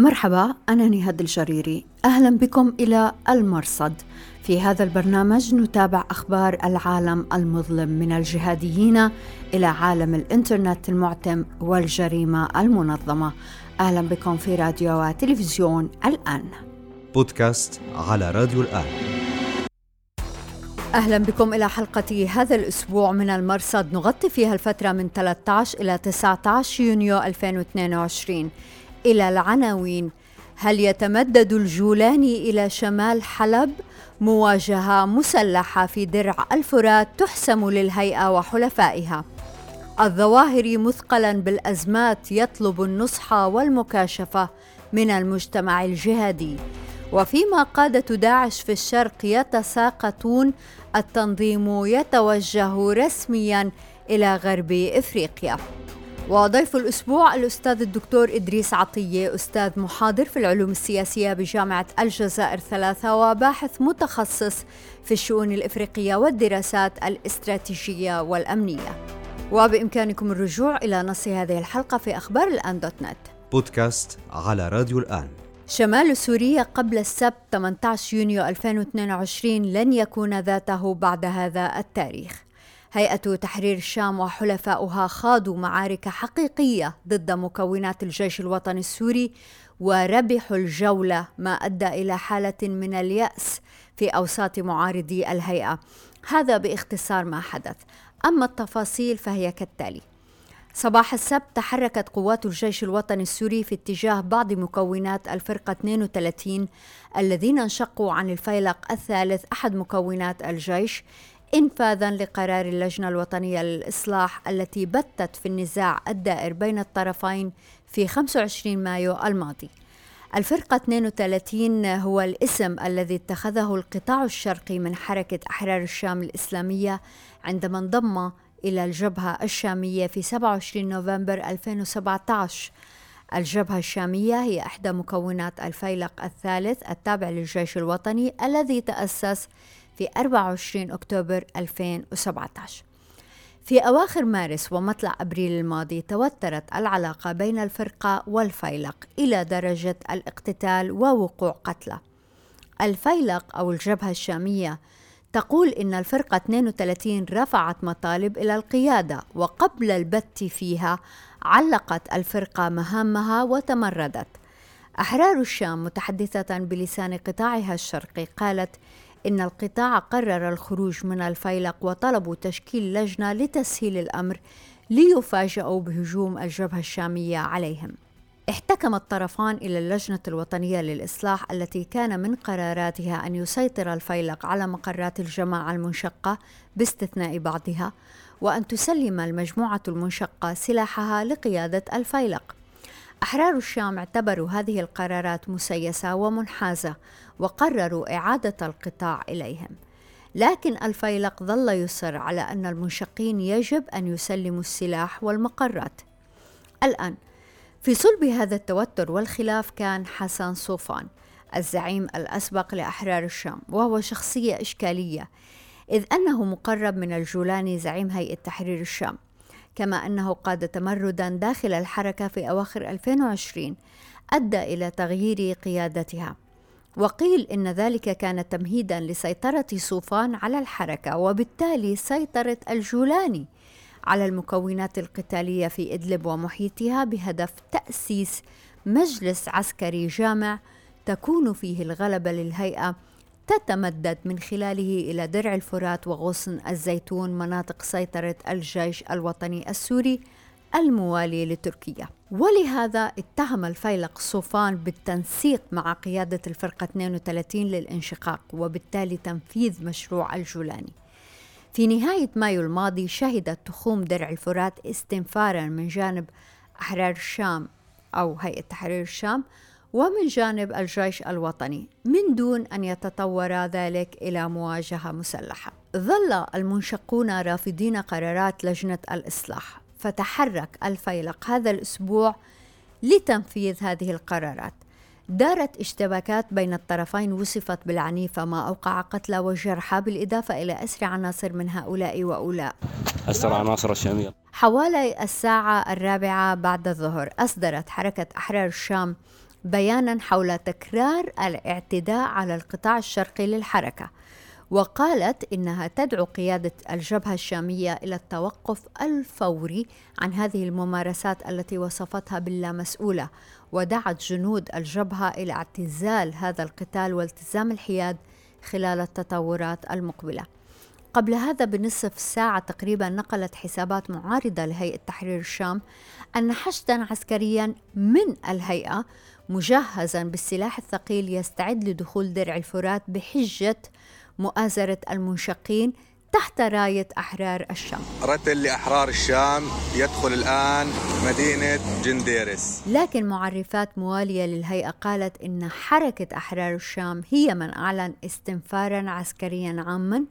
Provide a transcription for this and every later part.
مرحبا أنا نهاد الجريري. أهلا بكم إلى المرصد. في هذا البرنامج نتابع أخبار العالم المظلم من الجهاديين إلى عالم الإنترنت المعتم والجريمة المنظمة. أهلا بكم في راديو وتلفزيون الآن. بودكاست على راديو الآن. أهلا بكم إلى حلقة هذا الأسبوع من المرصد. نغطي فيها الفترة من 13 إلى 19 يونيو 2022 إلى العناوين. هل يتمدد الجولاني إلى شمال حلب؟ مواجهة مسلحة في درع الفرات تحسم للهيئة وحلفائها. الظواهر مثقلا بالأزمات يطلب النصح والمكاشفة من المجتمع الجهادي. وفيما قادة داعش في الشرق يتساقطون التنظيم يتوجه رسميا إلى غرب إفريقيا. وضيف الأسبوع الأستاذ الدكتور إدريس عطية أستاذ محاضر في العلوم السياسية بجامعة الجزائر ثلاثة وباحث متخصص في الشؤون الإفريقية والدراسات الاستراتيجية والأمنية. وبإمكانكم الرجوع إلى نص هذه الحلقة في أخبار الآن دوت نت. بودكاست على راديو الآن. شمال سوريا قبل السبت 18 يونيو 2022 لن يكون ذاته بعد هذا التاريخ. هيئة تحرير الشام وحلفاؤها خاضوا معارك حقيقية ضد مكونات الجيش الوطني السوري وربحوا الجولة ما أدى إلى حالة من اليأس في أوساط معارضي الهيئة. هذا باختصار ما حدث. أما التفاصيل فهي كالتالي. صباح السبت تحركت قوات الجيش الوطني السوري في اتجاه بعض مكونات الفرقة 32 الذين انشقوا عن الفيلق الثالث أحد مكونات الجيش انفاذا لقرار اللجنة الوطنية للإصلاح التي بتت في النزاع الدائر بين الطرفين في 25 مايو الماضي. الفرقة 32 هو الاسم الذي اتخذه القطاع الشرقي من حركة أحرار الشام الإسلامية عندما انضم إلى الجبهة الشامية في 27 نوفمبر 2017 الجبهة الشامية هي إحدى مكونات الفيلق الثالث التابع للجيش الوطني الذي تأسس في 24 أكتوبر 2017 في أواخر مارس ومطلع أبريل الماضي توترت العلاقة بين الفرقة والفيلق إلى درجة الاقتتال ووقوع قتلى الفيلق أو الجبهة الشامية تقول إن الفرقة 32 رفعت مطالب إلى القيادة وقبل البت فيها علقت الفرقة مهامها وتمردت. أحرار الشام متحدثة بلسان قطاعها الشرقي قالت إن القطاع قرر الخروج من الفيلق وطلبوا تشكيل لجنة لتسهيل الأمر ليفاجئوا بهجوم الجبهة الشامية عليهم. احتكم الطرفان إلى اللجنة الوطنية للإصلاح التي كان من قراراتها أن يسيطر الفيلق على مقرات الجماعة المنشقة باستثناء بعضها وأن تسلم المجموعة المنشقة سلاحها لقيادة الفيلق. أحرار الشام اعتبروا هذه القرارات مسيسة ومنحازة وقرروا إعادة القطاع إليهم. لكن الفيلق ظل يصر على أن المنشقين يجب أن يسلموا السلاح والمقرات. الآن في صلب هذا التوتر والخلاف كان حسن صوفان الزعيم الأسبق لأحرار الشام وهو شخصية إشكالية إذ أنه مقرب من الجولاني زعيم هيئة تحرير الشام. كما أنه قاد تمردا داخل الحركة في أواخر 2020 أدى إلى تغيير قيادتها. وقيل إن ذلك كان تمهيدا لسيطرة صوفان على الحركة وبالتالي سيطرة الجولاني على المكونات القتالية في إدلب ومحيطها بهدف تأسيس مجلس عسكري جامع تكون فيه الغلبة للهيئة تتمدد من خلاله إلى درع الفرات وغصن الزيتون مناطق سيطرة الجيش الوطني السوري الموالي لتركيا. ولهذا اتهم الفيلق صوفان بالتنسيق مع قيادة الفرقة 32 للانشقاق وبالتالي تنفيذ مشروع الجولاني. في نهاية مايو الماضي شهدت تخوم درع الفرات استنفارا من جانب أحرار الشام أو هيئة تحرير الشام ومن جانب الجيش الوطني من دون أن يتطور ذلك إلى مواجهة مسلحة. ظل المنشقون رافضين قرارات لجنة الإصلاح، فتحرك الفيلق هذا الأسبوع لتنفيذ هذه القرارات. دارت اشتباكات بين الطرفين وصفت بالعنيفة ما أوقع قتلى وجرحى بالإضافة إلى أسر عناصر من هؤلاء وأولاء أسر عناصر الشامية حوالي الساعة الرابعة بعد الظهر أصدرت حركة أحرار الشام بيانا حول تكرار الاعتداء على القطاع الشرقي للحركة وقالت إنها تدعو قيادة الجبهة الشامية إلى التوقف الفوري عن هذه الممارسات التي وصفتها باللامسؤوله ودعت جنود الجبهة إلى اعتزال هذا القتال والتزام الحياد خلال التطورات المقبلة. قبل هذا بنصف ساعة تقريبا نقلت حسابات معارضة لهيئة تحرير الشام أن حشدا عسكريا من الهيئة مجهزا بالسلاح الثقيل يستعد لدخول درع الفرات بحجة مؤازرة المنشقين تحت راية أحرار الشام. رتل لأحرار الشام يدخل الآن مدينة جنديرس. لكن معرفات موالية للهيئة قالت إن حركة أحرار الشام هي من أعلن استنفارا عسكريا عاما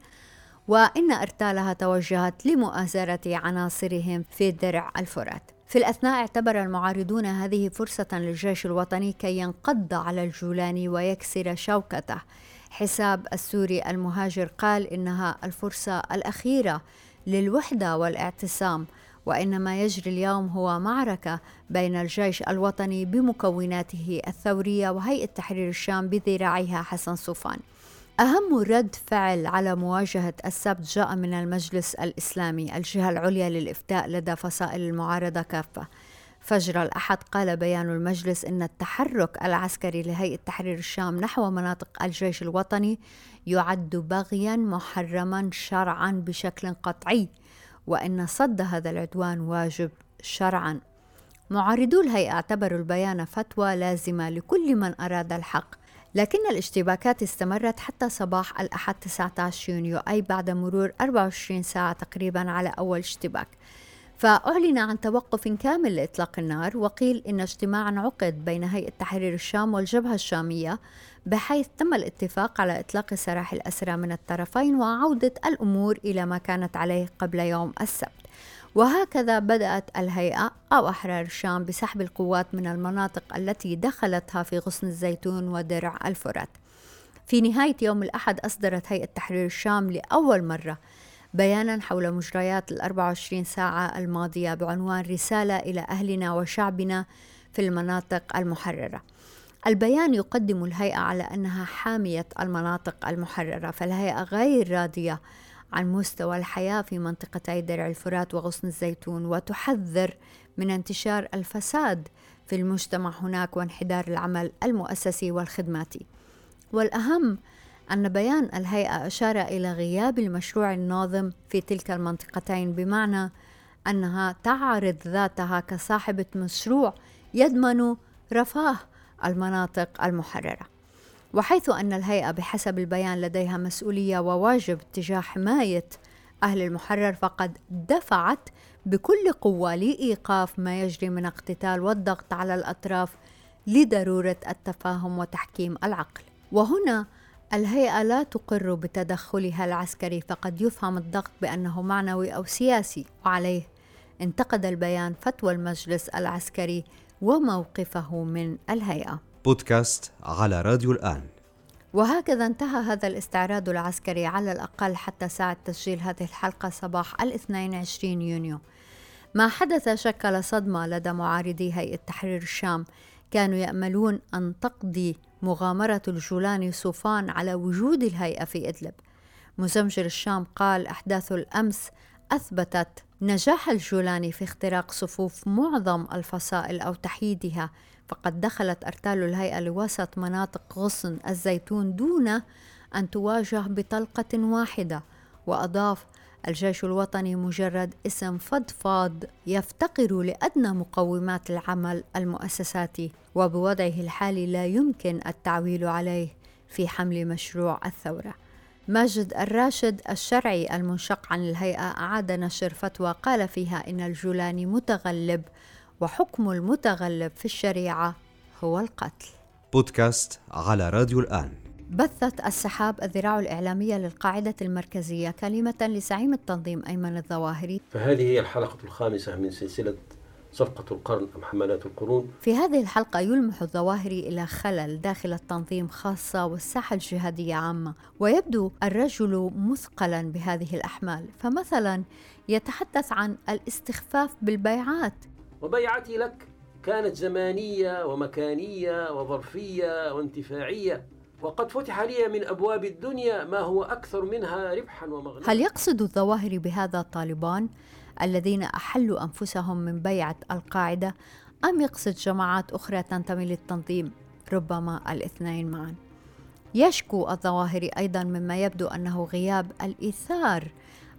وإن إرتالها توجهت لمؤازرة عناصرهم في درع الفرات. في الأثناء اعتبر المعارضون هذه فرصة للجيش الوطني كي ينقض على الجولاني ويكسر شوكته. حساب السوري المهاجر قال إنها الفرصة الأخيرة للوحدة والاعتصام وإن ما يجري اليوم هو معركة بين الجيش الوطني بمكوناته الثورية وهيئة تحرير الشام بذراعها حسن صوفان. أهم رد فعل على مواجهة السبت جاء من المجلس الإسلامي الجهة العليا للإفتاء لدى فصائل المعارضة كافة. فجر الأحد قال بيان المجلس إن التحرك العسكري لهيئة تحرير الشام نحو مناطق الجيش الوطني يعد بغيا محرما شرعا بشكل قطعي وإن صد هذا العدوان واجب شرعا. معارضو الهيئة اعتبروا البيان فتوى لازمة لكل من أراد الحق. لكن الاشتباكات استمرت حتى صباح الأحد 19 يونيو أي بعد مرور 24 ساعة تقريبا على أول اشتباك. فأعلن عن توقف كامل لإطلاق النار وقيل إن اجتماعا عقد بين هيئة تحرير الشام والجبهة الشامية بحيث تم الاتفاق على إطلاق سراح الأسرى من الطرفين وعودة الأمور إلى ما كانت عليه قبل يوم السبت. وهكذا بدأت الهيئة أو أحرار الشام بسحب القوات من المناطق التي دخلتها في غصن الزيتون ودرع الفرات في نهاية يوم الأحد أصدرت هيئة تحرير الشام لأول مرة بيانا حول مجريات ال 24 ساعة الماضية بعنوان رسالة إلى أهلنا وشعبنا في المناطق المحررة. البيان يقدم الهيئة على أنها حامية المناطق المحررة، فالهيئة غير راضية عن مستوى الحياة في منطقتي درع الفرات وغصن الزيتون وتحذر من انتشار الفساد في المجتمع هناك وانحدار العمل المؤسسي والخدماتي. والأهم أن بيان الهيئة أشار إلى غياب المشروع الناظم في تلك المنطقتين بمعنى أنها تعرض ذاتها كصاحبة مشروع يضمن رفاه المناطق المحررة وحيث أن الهيئة بحسب البيان لديها مسؤولية وواجب تجاه حماية أهل المحرر فقد دفعت بكل قوة لإيقاف ما يجري من اقتتال والضغط على الأطراف لضرورة التفاهم وتحكيم العقل. وهنا الهيئة لا تقر بتدخلها العسكري فقد يفهم الضغط بأنه معنوي أو سياسي. وعليه انتقد البيان فتوى المجلس العسكري وموقفه من الهيئة. بودكاست على راديو الآن. وهكذا انتهى هذا الاستعراض العسكري على الأقل حتى ساعة تسجيل هذه الحلقة صباح الاثنين عشرين يونيو. ما حدث شكل صدمة لدى معارضي هيئة تحرير الشام. كانوا يأملون أن تقضي مغامرة الجولاني صوفان على وجود الهيئة في إدلب. مزمجر الشام قال أحداث الأمس أثبتت نجاح الجولاني في اختراق صفوف معظم الفصائل أو تحييدها فقد دخلت أرتال الهيئة لوسط مناطق غصن الزيتون دون أن تواجه بطلقة واحدة وأضاف الجيش الوطني مجرد اسم فضفاض يفتقر لأدنى مقومات العمل المؤسساتي وبوضعه الحالي لا يمكن التعويل عليه في حمل مشروع الثورة. ماجد الراشد الشرعي المنشق عن الهيئة أعاد نشر فتوى قال فيها إن الجولاني متغلب وحكم المتغلب في الشريعة هو القتل. بودكاست على راديو الآن. بثت السحاب الذراع الإعلامية للقاعدة المركزية كلمة لزعيم التنظيم أيمن الظواهري. فهذه هي الحلقة الخامسة من سلسلة صفقة القرن أم حملات القرون. في هذه الحلقة يلمح الظواهري إلى خلل داخل التنظيم خاصة والساحة الجهادية عامة ويبدو الرجل مثقلا بهذه الأحمال. فمثلا يتحدث عن الاستخفاف بالبيعات وبيعتي لك. كانت زمانية ومكانية وظرفية وانتفاعية. وقد فتح لي من أبواب الدنيا ما هو أكثر منها ربحا ومغنما هل يقصد الظواهر بهذا طالبان الذين أحلوا أنفسهم من بيعة القاعدة أم يقصد جماعات أخرى تنتمي للتنظيم؟ ربما الاثنين معا. يشكو الظواهري أيضا مما يبدو أنه غياب الإيثار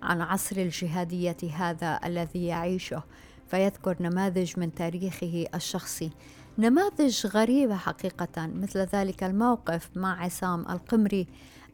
عن عصر الجهادية هذا الذي يعيشه. فيذكر نماذج من تاريخه الشخصي. نماذج غريبة حقيقة مثل ذلك الموقف مع عصام القمري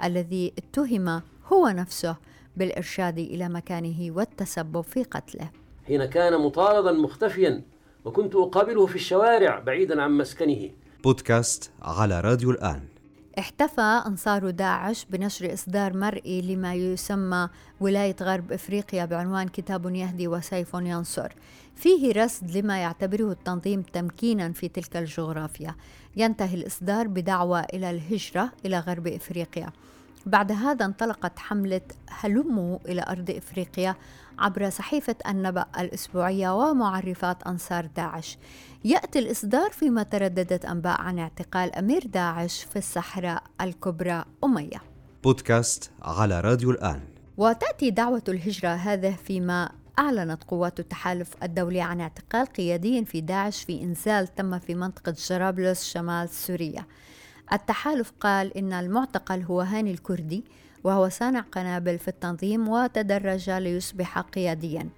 الذي اتهم هو نفسه بالإرشاد إلى مكانه والتسبب في قتله. حين كان مطاردا مختفيا وكنت أقابله في الشوارع بعيدا عن مسكنه. بودكاست على راديو الآن. احتفى أنصار داعش بنشر إصدار مرئي لما يسمى ولاية غرب إفريقيا بعنوان كتاب يهدي وسيف ينصر. فيه رصد لما يعتبره التنظيم تمكينا في تلك الجغرافيا. ينتهي الإصدار بدعوة إلى الهجرة إلى غرب إفريقيا. بعد هذا انطلقت حملة هلموا إلى أرض إفريقيا عبر صحيفة النبأ الأسبوعية ومعرفات أنصار داعش. يأتي الإصدار فيما ترددت أنباء عن اعتقال أمير داعش في الصحراء الكبرى أمية. بودكاست على راديو الآن. وتأتي دعوة الهجرة هذه فيما أعلنت قوات التحالف الدولي عن اعتقال قيادي في داعش في إنزال تم في منطقة جرابلس شمال سوريا. التحالف قال إن المعتقل هو هاني الكردي وهو صانع قنابل في التنظيم وتدرج ليصبح قياديا.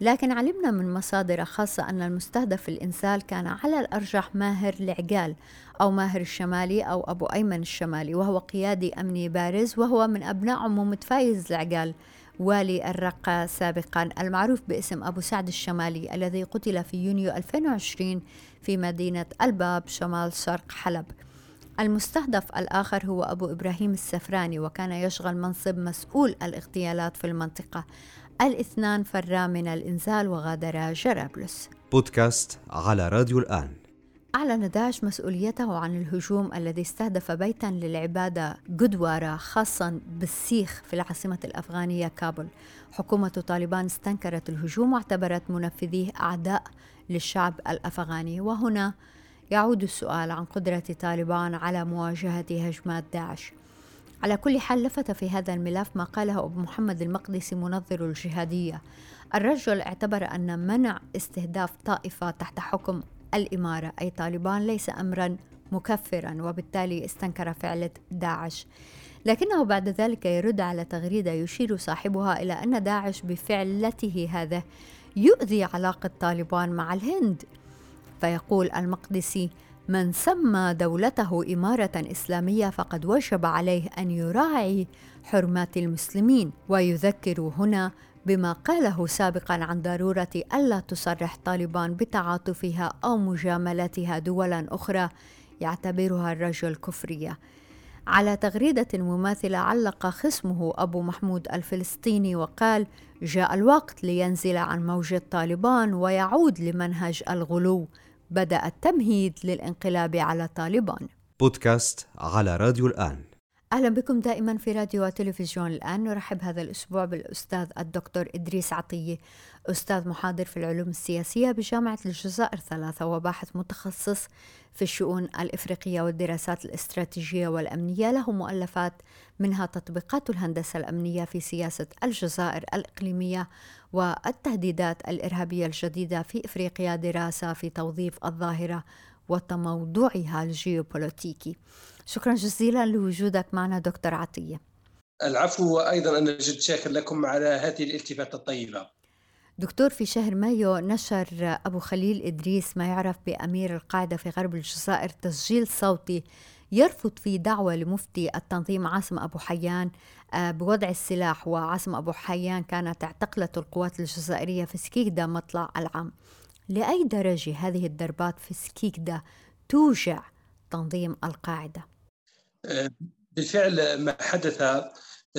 لكن علمنا من مصادر خاصة أن المستهدف الإنسال كان على الأرجح ماهر العقال أو ماهر الشمالي أو أبو أيمن الشمالي وهو قيادي أمني بارز وهو من أبناء عمومة فايز العقال والي الرقة سابقا المعروف باسم أبو سعد الشمالي الذي قتل في يونيو 2020 في مدينة الباب شمال شرق حلب. المستهدف الآخر هو أبو إبراهيم السفراني وكان يشغل منصب مسؤول الاغتيالات في المنطقة. الاثنان فرا من الإنزال وغادرا جرابلس. بودكاست على راديو الآن. أعلن داعش مسؤوليته عن الهجوم الذي استهدف بيتا للعبادة غوردوارة خاصا بالسيخ في العاصمة الأفغانية كابول حكومة طالبان استنكرت الهجوم واعتبرت منفذيه أعداء للشعب الأفغاني. وهنا يعود السؤال عن قدرة طالبان على مواجهة هجمات داعش. على كل حال لفت في هذا الملف ما قاله أبو محمد المقدسي منظر الجهادية. الرجل اعتبر أن منع استهداف طائفة تحت حكم الإمارة أي طالبان ليس أمرا مكفرا وبالتالي استنكر فعلة داعش. لكنه بعد ذلك يرد على تغريدة يشير صاحبها إلى أن داعش بفعلته هذا يؤذي علاقة طالبان مع الهند. فيقول المقدسي من سمى دولته إمارة إسلامية فقد وجب عليه أن يراعي حرمات المسلمين. ويذكر هنا بما قاله سابقا عن ضرورة ألا تصرح طالبان بتعاطفها أو مجاملتها دولا أخرى يعتبرها الرجل كفرية. على تغريدة مماثلة علق خصمه أبو محمود الفلسطيني وقال جاء الوقت لينزل عن موجه طالبان ويعود لمنهج الغلو بدأ التمهيد للانقلاب على طالبان. بودكاست على راديو الآن. أهلا بكم دائما في راديو وتلفزيون الآن. نرحب هذا الأسبوع بالأستاذ الدكتور إدريس عطية أستاذ محاضر في العلوم السياسية بجامعة الجزائر ثلاثة وباحث متخصص في الشؤون الإفريقية والدراسات الاستراتيجية والأمنية. له مؤلفات منها تطبيقات الهندسة الأمنية في سياسة الجزائر الإقليمية والتهديدات الإرهابية الجديدة في إفريقيا دراسة في توظيف الظاهرة وتموضعها الجيوبوليتيكي. شكرا جزيلا لوجودك معنا دكتور عطية. العفو وأيضا أنا جد شاكر لكم على هذه الالتفاتة الطيبة. دكتور في شهر مايو نشر أبو خليل إدريس ما يعرف بأمير القاعدة في غرب الجزائر تسجيل صوتي يرفض فيه دعوة لمفتي التنظيم عاصم أبو حيان آه، بوضع السلاح وعاصم أبو حيان كانت اعتقلت القوات الجزائرية في سكيكدا مطلع العام لأي درجة هذه الضربات في سكيكدا توجع تنظيم القاعدة؟ بالفعل ما حدث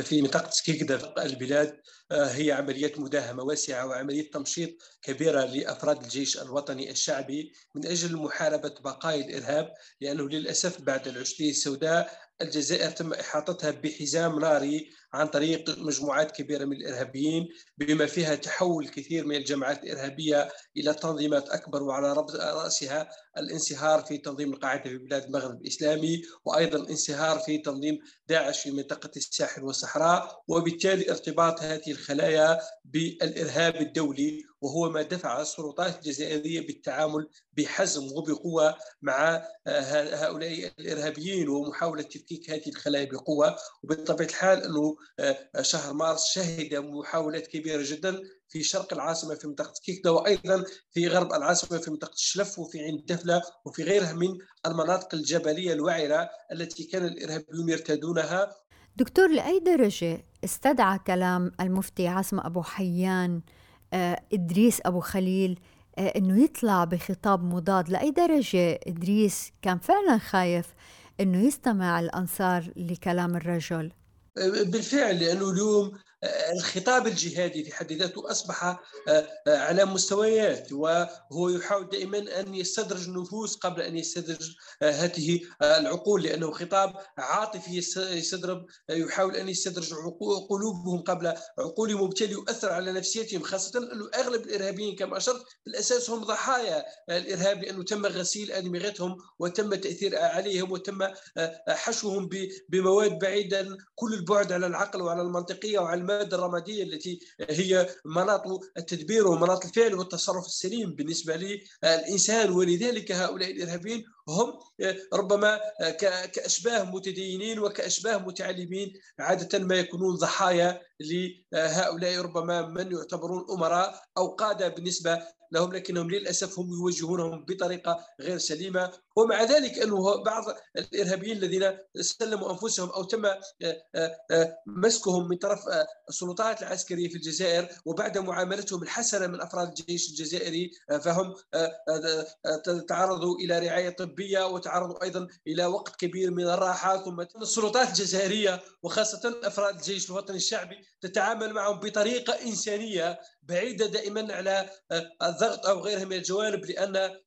في منطقة سكيكدا البلاد آه، هي عمليات مداهمة واسعة وعملية تمشيط كبيرة لأفراد الجيش الوطني الشعبي من أجل محاربة بقايا الإرهاب لأنه للأسف بعد العشرية السوداء الجزائر تم إحاطتها بحزام ناري عن طريق مجموعات كبيرة من الإرهابيين بما فيها تحول كثير من الجماعات الإرهابية إلى تنظيمات أكبر وعلى رأسها الانصهار في تنظيم القاعدة في بلاد المغرب الإسلامي وأيضا الانصهار في تنظيم داعش في منطقة الساحل والصحراء وبالتالي ارتباط هذه الخلايا بالإرهاب الدولي وهو ما دفع السلطات الجزائرية بالتعامل بحزم وبقوة مع هؤلاء الإرهابيين ومحاولة تفكيك هذه الخلايا بقوة. وبطبيعة الحال أنه آه، شهر مارس شهد محاولات كبيرة جدا في شرق العاصمة في منطقة كيكدا وأيضا في غرب العاصمة في منطقة الشلف وفي عين دفلة وفي غيرها من المناطق الجبلية الوعرة التي كان الإرهابيون يرتادونها دكتور لاي درجه استدعى كلام المفتي عاصم أبو حيان آه، إدريس أبو خليل آه، إنه يطلع بخطاب مضاد لأي درجة. إدريس كان فعلا خايف إنه يستمع الأنصار لكلام الرجل. بالفعل لأنه اليوم الخطاب الجهادي في حد ذاته أصبح آه، آه، على مستويات وهو يحاول دائما أن يستدرج النفوس قبل أن يستدرج آه، هذه العقول لأنه خطاب عاطفي يستدرب يحاول أن يستدرج قلوبهم قبل عقولهم وبالتالي يؤثر على نفسيتهم خاصة انه أغلب الإرهابيين كما أشرت بالأساس هم ضحايا الإرهاب لأنه تم غسيل ادمغتهم وتم التاثير عليهم وتم حشوهم بمواد بعيدا كل البعد على العقل وعلى المنطقية وعلى الماده الرمادية التي هي مناط التدبير ومناط الفعل والتصرف السليم بالنسبة للإنسان ولذلك هؤلاء الإرهابيين هم ربما كأشباه متدينين وكأشباه متعلمين عادة ما يكونون ضحايا لهؤلاء ربما من يعتبرون أمراء أو قادة بالنسبة لهم لكنهم للأسف هم يوجهونهم بطريقة غير سليمة ومع ذلك أنه بعض الإرهابيين الذين سلموا أنفسهم أو تم آه، آه، آه، مسكهم من طرف السلطات العسكرية في الجزائر وبعد معاملتهم الحسنة من أفراد الجيش الجزائري فهم تعرضوا إلى رعاية طبية وتعرضوا أيضا إلى وقت كبير من الراحة. ثم السلطات الجزائرية وخاصة أفراد الجيش الوطني الشعبي تتعامل معهم بطريقة إنسانية بعيدة دائما على الضغط أو غيرها من الجوانب لأن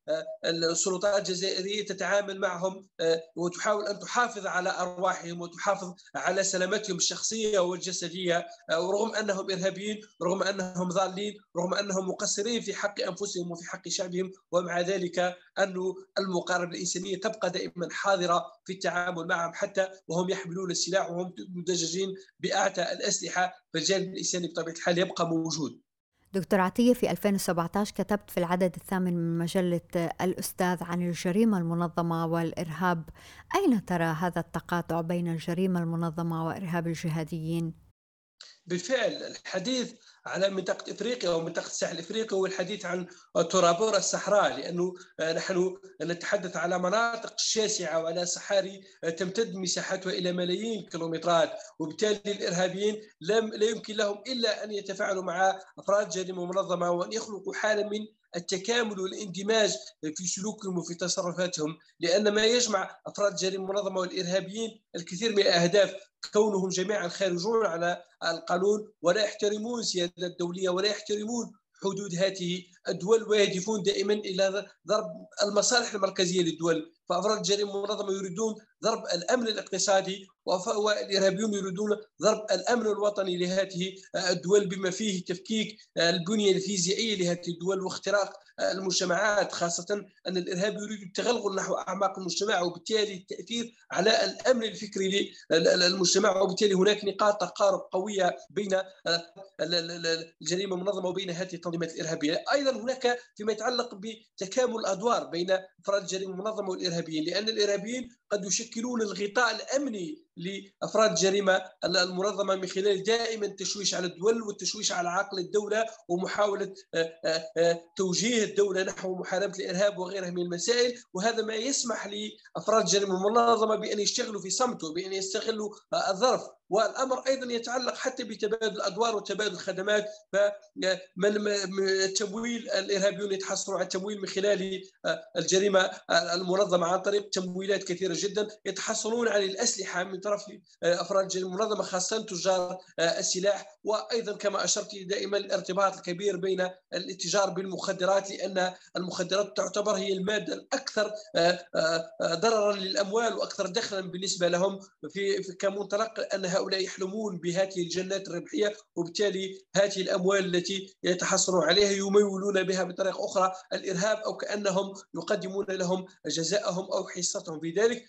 السلطات الجزائرية تتعامل معهم آه، وتحاول أن تحافظ على أرواحهم وتحافظ على سلامتهم الشخصية والجسدية آه، ورغم أنهم إرهابيين رغم أنهم ضالين رغم أنهم مقصرين في حق أنفسهم وفي حق شعبهم ومع ذلك أن المقاربة الإنسانية تبقى دائما حاضرة في التعامل معهم حتى وهم يحملون السلاح وهم مدججين بأعتى الأسلحة فالجانب الإنساني بطبيعة الحال يبقى موجود. دكتور عطية في 2017 كتبت في العدد الثامن من مجلة الأستاذ عن الجريمة المنظمة والإرهاب أين ترى هذا التقاطع بين الجريمة المنظمة وإرهاب الجهاديين؟ بالفعل الحديث على منطقة إفريقيا ومنطقة الساحل الإفريقي هو الحديث عن ترابورا الصحراء لأنه نحن نتحدث على مناطق شاسعة وعلى صحاري تمتد مساحتها إلى ملايين الكيلومترات. وبالتالي الإرهابيين لم لا يمكن لهم إلا أن يتفاعلوا مع أفراد جريمة منظمة وأن يخلقوا حالة من التكامل والاندماج في سلوكهم وفي تصرفاتهم. لأن ما يجمع أفراد الجريمه المنظمه والإرهابيين الكثير من الأهداف كونهم جميعا خارجون على القانون ولا يحترمون السياده الدولية ولا يحترمون حدود هذه الدول ويهدفون دائما إلى ضرب المصالح المركزية للدول. فأفراد الجريمة المنظمة يريدون ضرب الأمن الاقتصادي والارهابيون يريدون ضرب الأمن الوطني لهذه الدول بما فيه تفكيك البنية الفيزيائية لهذه الدول واختراق المجتمعات خاصة أن الإرهاب يريد التغلغل نحو أعماق المجتمع وبالتالي التأثير على الأمن الفكري للمجتمع. وبالتالي هناك نقاط تقارب قوية بين الجريمة المنظمة وبين هذه التنظيمات الإرهابية، أيضا هناك فيما يتعلق بتكامل الأدوار بين افراد الجريمة المنظمة والإرهابيين لأن الإرهابيين قد يشكلون الغطاء الأمني لأفراد الجريمة المنظمة من خلال دائما التشويش على الدول والتشويش على عقل الدولة ومحاولة آه، آه، آه، توجيه الدولة نحو محاربة الإرهاب وغيرها من المسائل. وهذا ما يسمح لأفراد الجريمة المنظمة بأن يشتغلوا في صمت وبان يستغلوا الظرف والأمر أيضا يتعلق حتى بتبادل الأدوار وتبادل الخدمات التمويل الإرهابيون يتحصلون على التمويل من خلال الجريمة المنظمة عن طريق تمويلات كثيرة جدا يتحصلون على الأسلحة من طرف أفراد المنظمة خاصة تجار السلاح وأيضا كما أشرت دائما الارتباط الكبير بين الاتجار بالمخدرات لأن المخدرات تعتبر هي المادة الأكثر ضررا للأموال وأكثر دخلا بالنسبة لهم في كمنطلق ان هؤلاء يحلمون بهذه الجنات الربحية وبالتالي هذه الأموال التي يتحصلون عليها يمولون بها بطريقة أخرى الإرهاب أو كأنهم يقدمون لهم جزاءهم أو حصتهم في ذلك.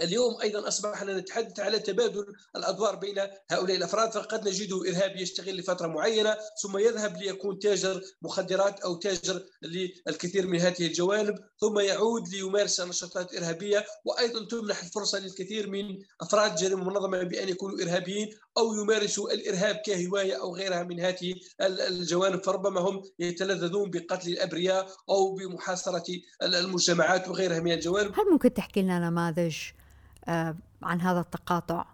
اليوم أيضا اصبحنا نتحدث على تبادل الأدوار بين هؤلاء الأفراد فقد نجده ارهابي يشتغل لفترة معينة ثم يذهب ليكون تاجر مخدرات أو تاجر للكثير من هذه الجوانب ثم يعود ليمارس نشاطات ارهابيه وأيضا تمنح الفرصة للكثير من أفراد جريمة منظمة بأن يكونوا إرهابيين أو يمارسوا الإرهاب كهواية أو غيرها من هذه الجوانب فربما هم يتلذذون بقتل الأبرياء أو بمحاصرة المجتمعات وغيرها من الجوانب. هل ممكن تحكي لنا نماذج عن هذا التقاطع.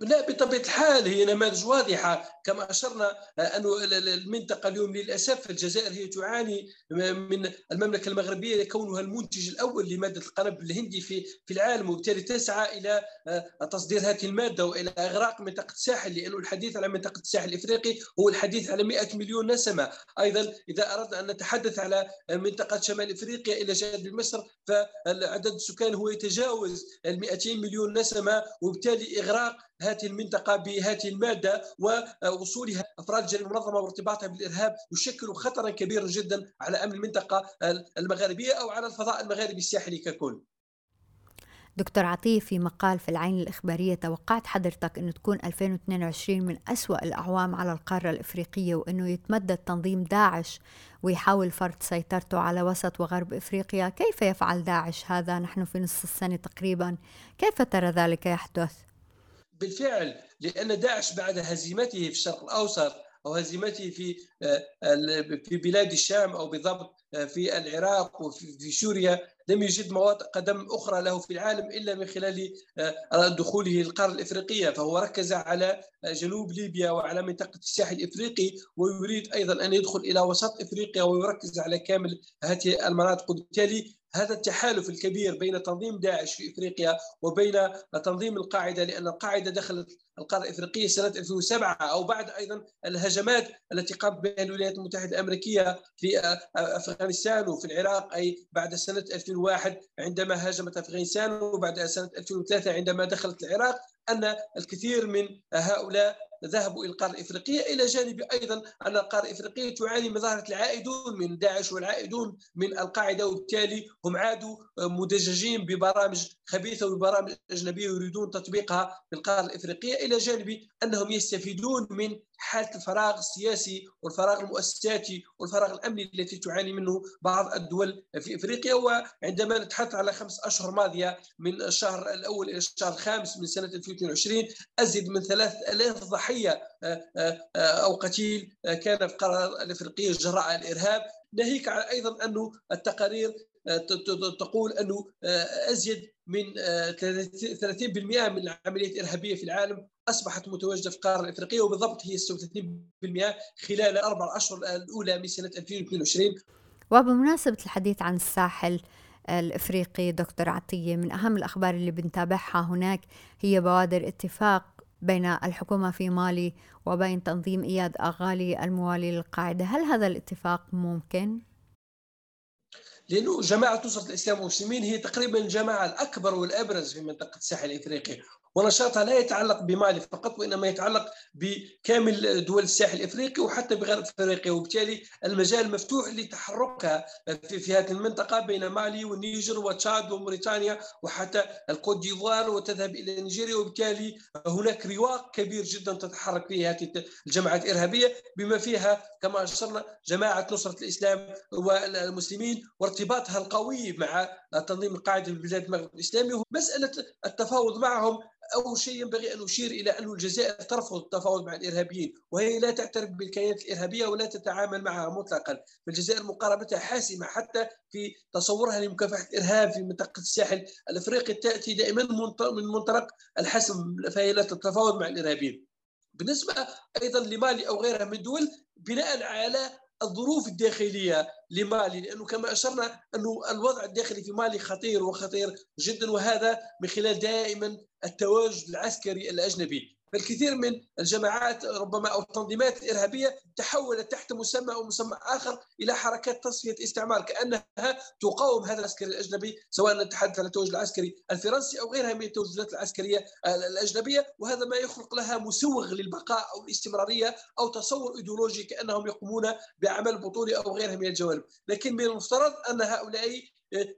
لا بطبيعة الحال هي نماذج واضحة. كما أشرنا آه، أن المنطقة اليوم للأسف الجزائر هي تعاني من المملكة المغربية لكونها المنتج الأول لمادة القنب الهندي في في العالم وبالتالي تسعى إلى آه، تصدير هذه المادة وإلى إغراق منطقة الساحل لأنه الحديث على منطقة الساحل الإفريقي هو الحديث على 100 مليون نسمة. أيضا إذا أردنا أن نتحدث على منطقة شمال إفريقيا إلى جانب مصر فعدد السكان هو يتجاوز ال 200 مليون نسمة وبالتالي إغراق هذه المنطقة بهذه المادة ووصولها أفراد الجريمة المنظمة وارتباطها بالإرهاب يشكل خطرا كبيرا جدا على أمن المنطقة المغاربية أو على الفضاء المغاربي الساحلي ككل. دكتور عطية في مقال في العين الإخبارية توقعت حضرتك أنه تكون 2022 من أسوأ الأعوام على القارة الإفريقية وأنه يتمدد تنظيم داعش ويحاول فرض سيطرته على وسط وغرب إفريقيا. كيف يفعل داعش هذا؟ نحن في نصف السنة تقريبا. كيف ترى ذلك يحدث؟ بالفعل لأن داعش بعد هزيمته في الشرق الأوسط أو هزيمته في في بلاد الشام أو بالضبط في العراق وفي سوريا لم يجد مواطئ قدم أخرى له في العالم إلا من خلال دخوله للقارة الإفريقية. فهو ركز على جنوب ليبيا وعلى منطقة الساحل الإفريقي ويريد أيضا أن يدخل إلى وسط إفريقيا ويركز على كامل هذه المناطق. وبالتالي هذا التحالف الكبير بين تنظيم داعش في إفريقيا وبين تنظيم القاعدة لأن القاعدة دخلت القارة الإفريقية سنة 2007 أو بعد أيضا الهجمات التي قامت بها الولايات المتحدة الأمريكية في أفغانستان وفي العراق أي بعد سنة 2001 عندما هاجمت أفغانستان وبعد سنة 2003 عندما دخلت العراق أن الكثير من هؤلاء ذهبوا إلى القاره الإفريقية إلى جانب أيضا أن القاره الإفريقية تعاني من ظاهره العائدون من داعش والعائدون من القاعدة وبالتالي هم عادوا مدججين ببرامج خبيثة وبرامج أجنبية يريدون تطبيقها في القاره الإفريقية إلى جانب أنهم يستفيدون من حالة الفراغ السياسي والفراغ المؤسساتي والفراغ الأمني التي تعاني منه بعض الدول في إفريقيا. وعندما نتحدث على خمس أشهر ماضية من الشهر الأول إلى الشهر الخامس من سنة 2022 أزيد من 3000 ضحية آه، آه، آه، أو قتيل كان في القاره الافريقيه جراء الإرهاب. ناهيك على أيضا انه التقارير تقول أنه أزيد من 30% من العمليات الإرهابية في العالم. أصبحت متواجده في القارة الإفريقية وبالضبط هي 36% خلال الأربع أشهر الأولى من سنة 2022 وبمناسبة الحديث عن الساحل الإفريقي دكتور عطية من أهم الأخبار اللي بنتابعها هناك هي بوادر اتفاق بين الحكومة في مالي وبين تنظيم إياد أغالي الموالي للقاعدة. هل هذا الاتفاق ممكن؟ لأنه جماعة نصره الإسلام والمسلمين هي تقريبا الجماعة الأكبر والأبرز في منطقة الساحل الإفريقي. ونشاطها لا يتعلق بمالي فقط وإنما يتعلق بكامل دول الساحل الإفريقي وحتى بغرب إفريقيا. وبالتالي المجال مفتوح لتحركها في, هذه المنطقة بين مالي والنيجر وتشاد وموريتانيا وحتى الكوت ديفوار وتذهب إلى نيجيريا. وبالتالي هناك رواق كبير جدا تتحرك فيه هذه الجماعات الإرهابية بما فيها كما أشرنا جماعة نصرة الإسلام والمسلمين وارتباطها القوي مع تنظيم القاعدة في بلاد المغرب الإسلامي مسألة التفاوض معهم. أول شيء ينبغي أن نشير إلى أن الجزائر ترفض التفاوض مع الإرهابيين وهي لا تعترف بالكيانات الإرهابية ولا تتعامل معها مطلقا. فالجزائر مقاربتها حاسمة حتى في تصورها لمكافحة الإرهاب في منطقة الساحل الأفريقي تاتي دائما من منطلق الحسم فهي لا تتفاوض مع الإرهابيين. بالنسبة أيضا لمالي أو غيرها من الدول بناء على الظروف الداخلية لمالي لأنه كما أشرنا أنه الوضع الداخلي في مالي خطير وخطير جدا وهذا من خلال دائما التواجد العسكري الأجنبي. فالكثير من الجماعات ربما أو التنظيمات الارهابيه تحولت تحت مسمى أو مسمى آخر إلى حركات تصفية استعمار كأنها تقاوم هذا العسكري الأجنبي سواء نتحدث عن التوجه العسكري الفرنسي أو غيرها من التوجهات العسكرية الأجنبية وهذا ما يخلق لها مسوغ للبقاء أو الاستمرارية أو تصور إيديولوجي كأنهم يقومون بعمل بطولي أو غيرها من الجوانب. لكن من المفترض أن هؤلاء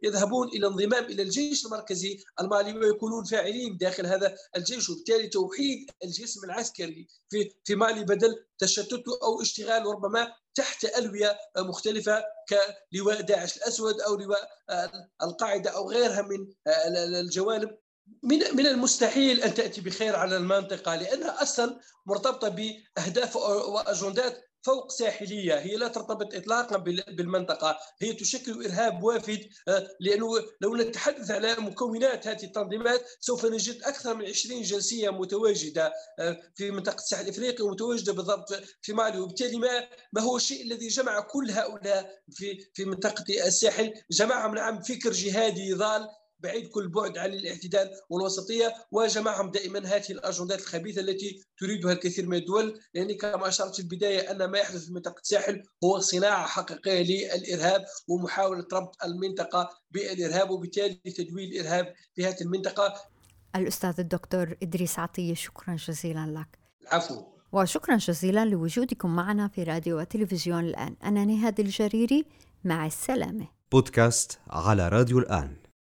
يذهبون إلى انضمام إلى الجيش المركزي المالي ويكونون فاعلين داخل هذا الجيش وبالتالي توحيد الجسم العسكري في في مالي بدل تشتته أو اشتغال ربما تحت ألوية مختلفة كلواء داعش الأسود أو لواء القاعدة أو غيرها من الجوانب. من من المستحيل أن تأتي بخير على المنطقة لأنها أصلا مرتبطة بأهداف وأجندات فوق ساحلية هي لا ترتبط اطلاقا بالمنطقة هي تشكل إرهاب وافد آه، لأنه لو نتحدث على مكونات هذه التنظيمات سوف نجد أكثر من 20 جنسية متواجدة آه، في منطقة الساحل الإفريقي ومتواجدة بالضبط في مالي. وبالتالي ما ما هو الشيء الذي جمع كل هؤلاء في في منطقة الساحل؟ جمعهم نعم فكر جهادي ضال بعيد كل بعد عن الاعتدال والوسطية. وجمعهم دائما هذه الأجندات الخبيثة التي تريدها الكثير من الدول يعني كما أشرت في البداية أن ما يحدث في منطقة الساحل هو صناعة حقيقية للإرهاب ومحاولة ربط المنطقة بالإرهاب وبالتالي تدويل الإرهاب في هذه المنطقة. الأستاذ الدكتور إدريس عطية شكرا جزيلا لك. العفو. وشكرا جزيلا لوجودكم معنا في راديو وتلفزيون الآن. أنا نهاد الجريري مع السلامة. بودكاست على راديو الآن.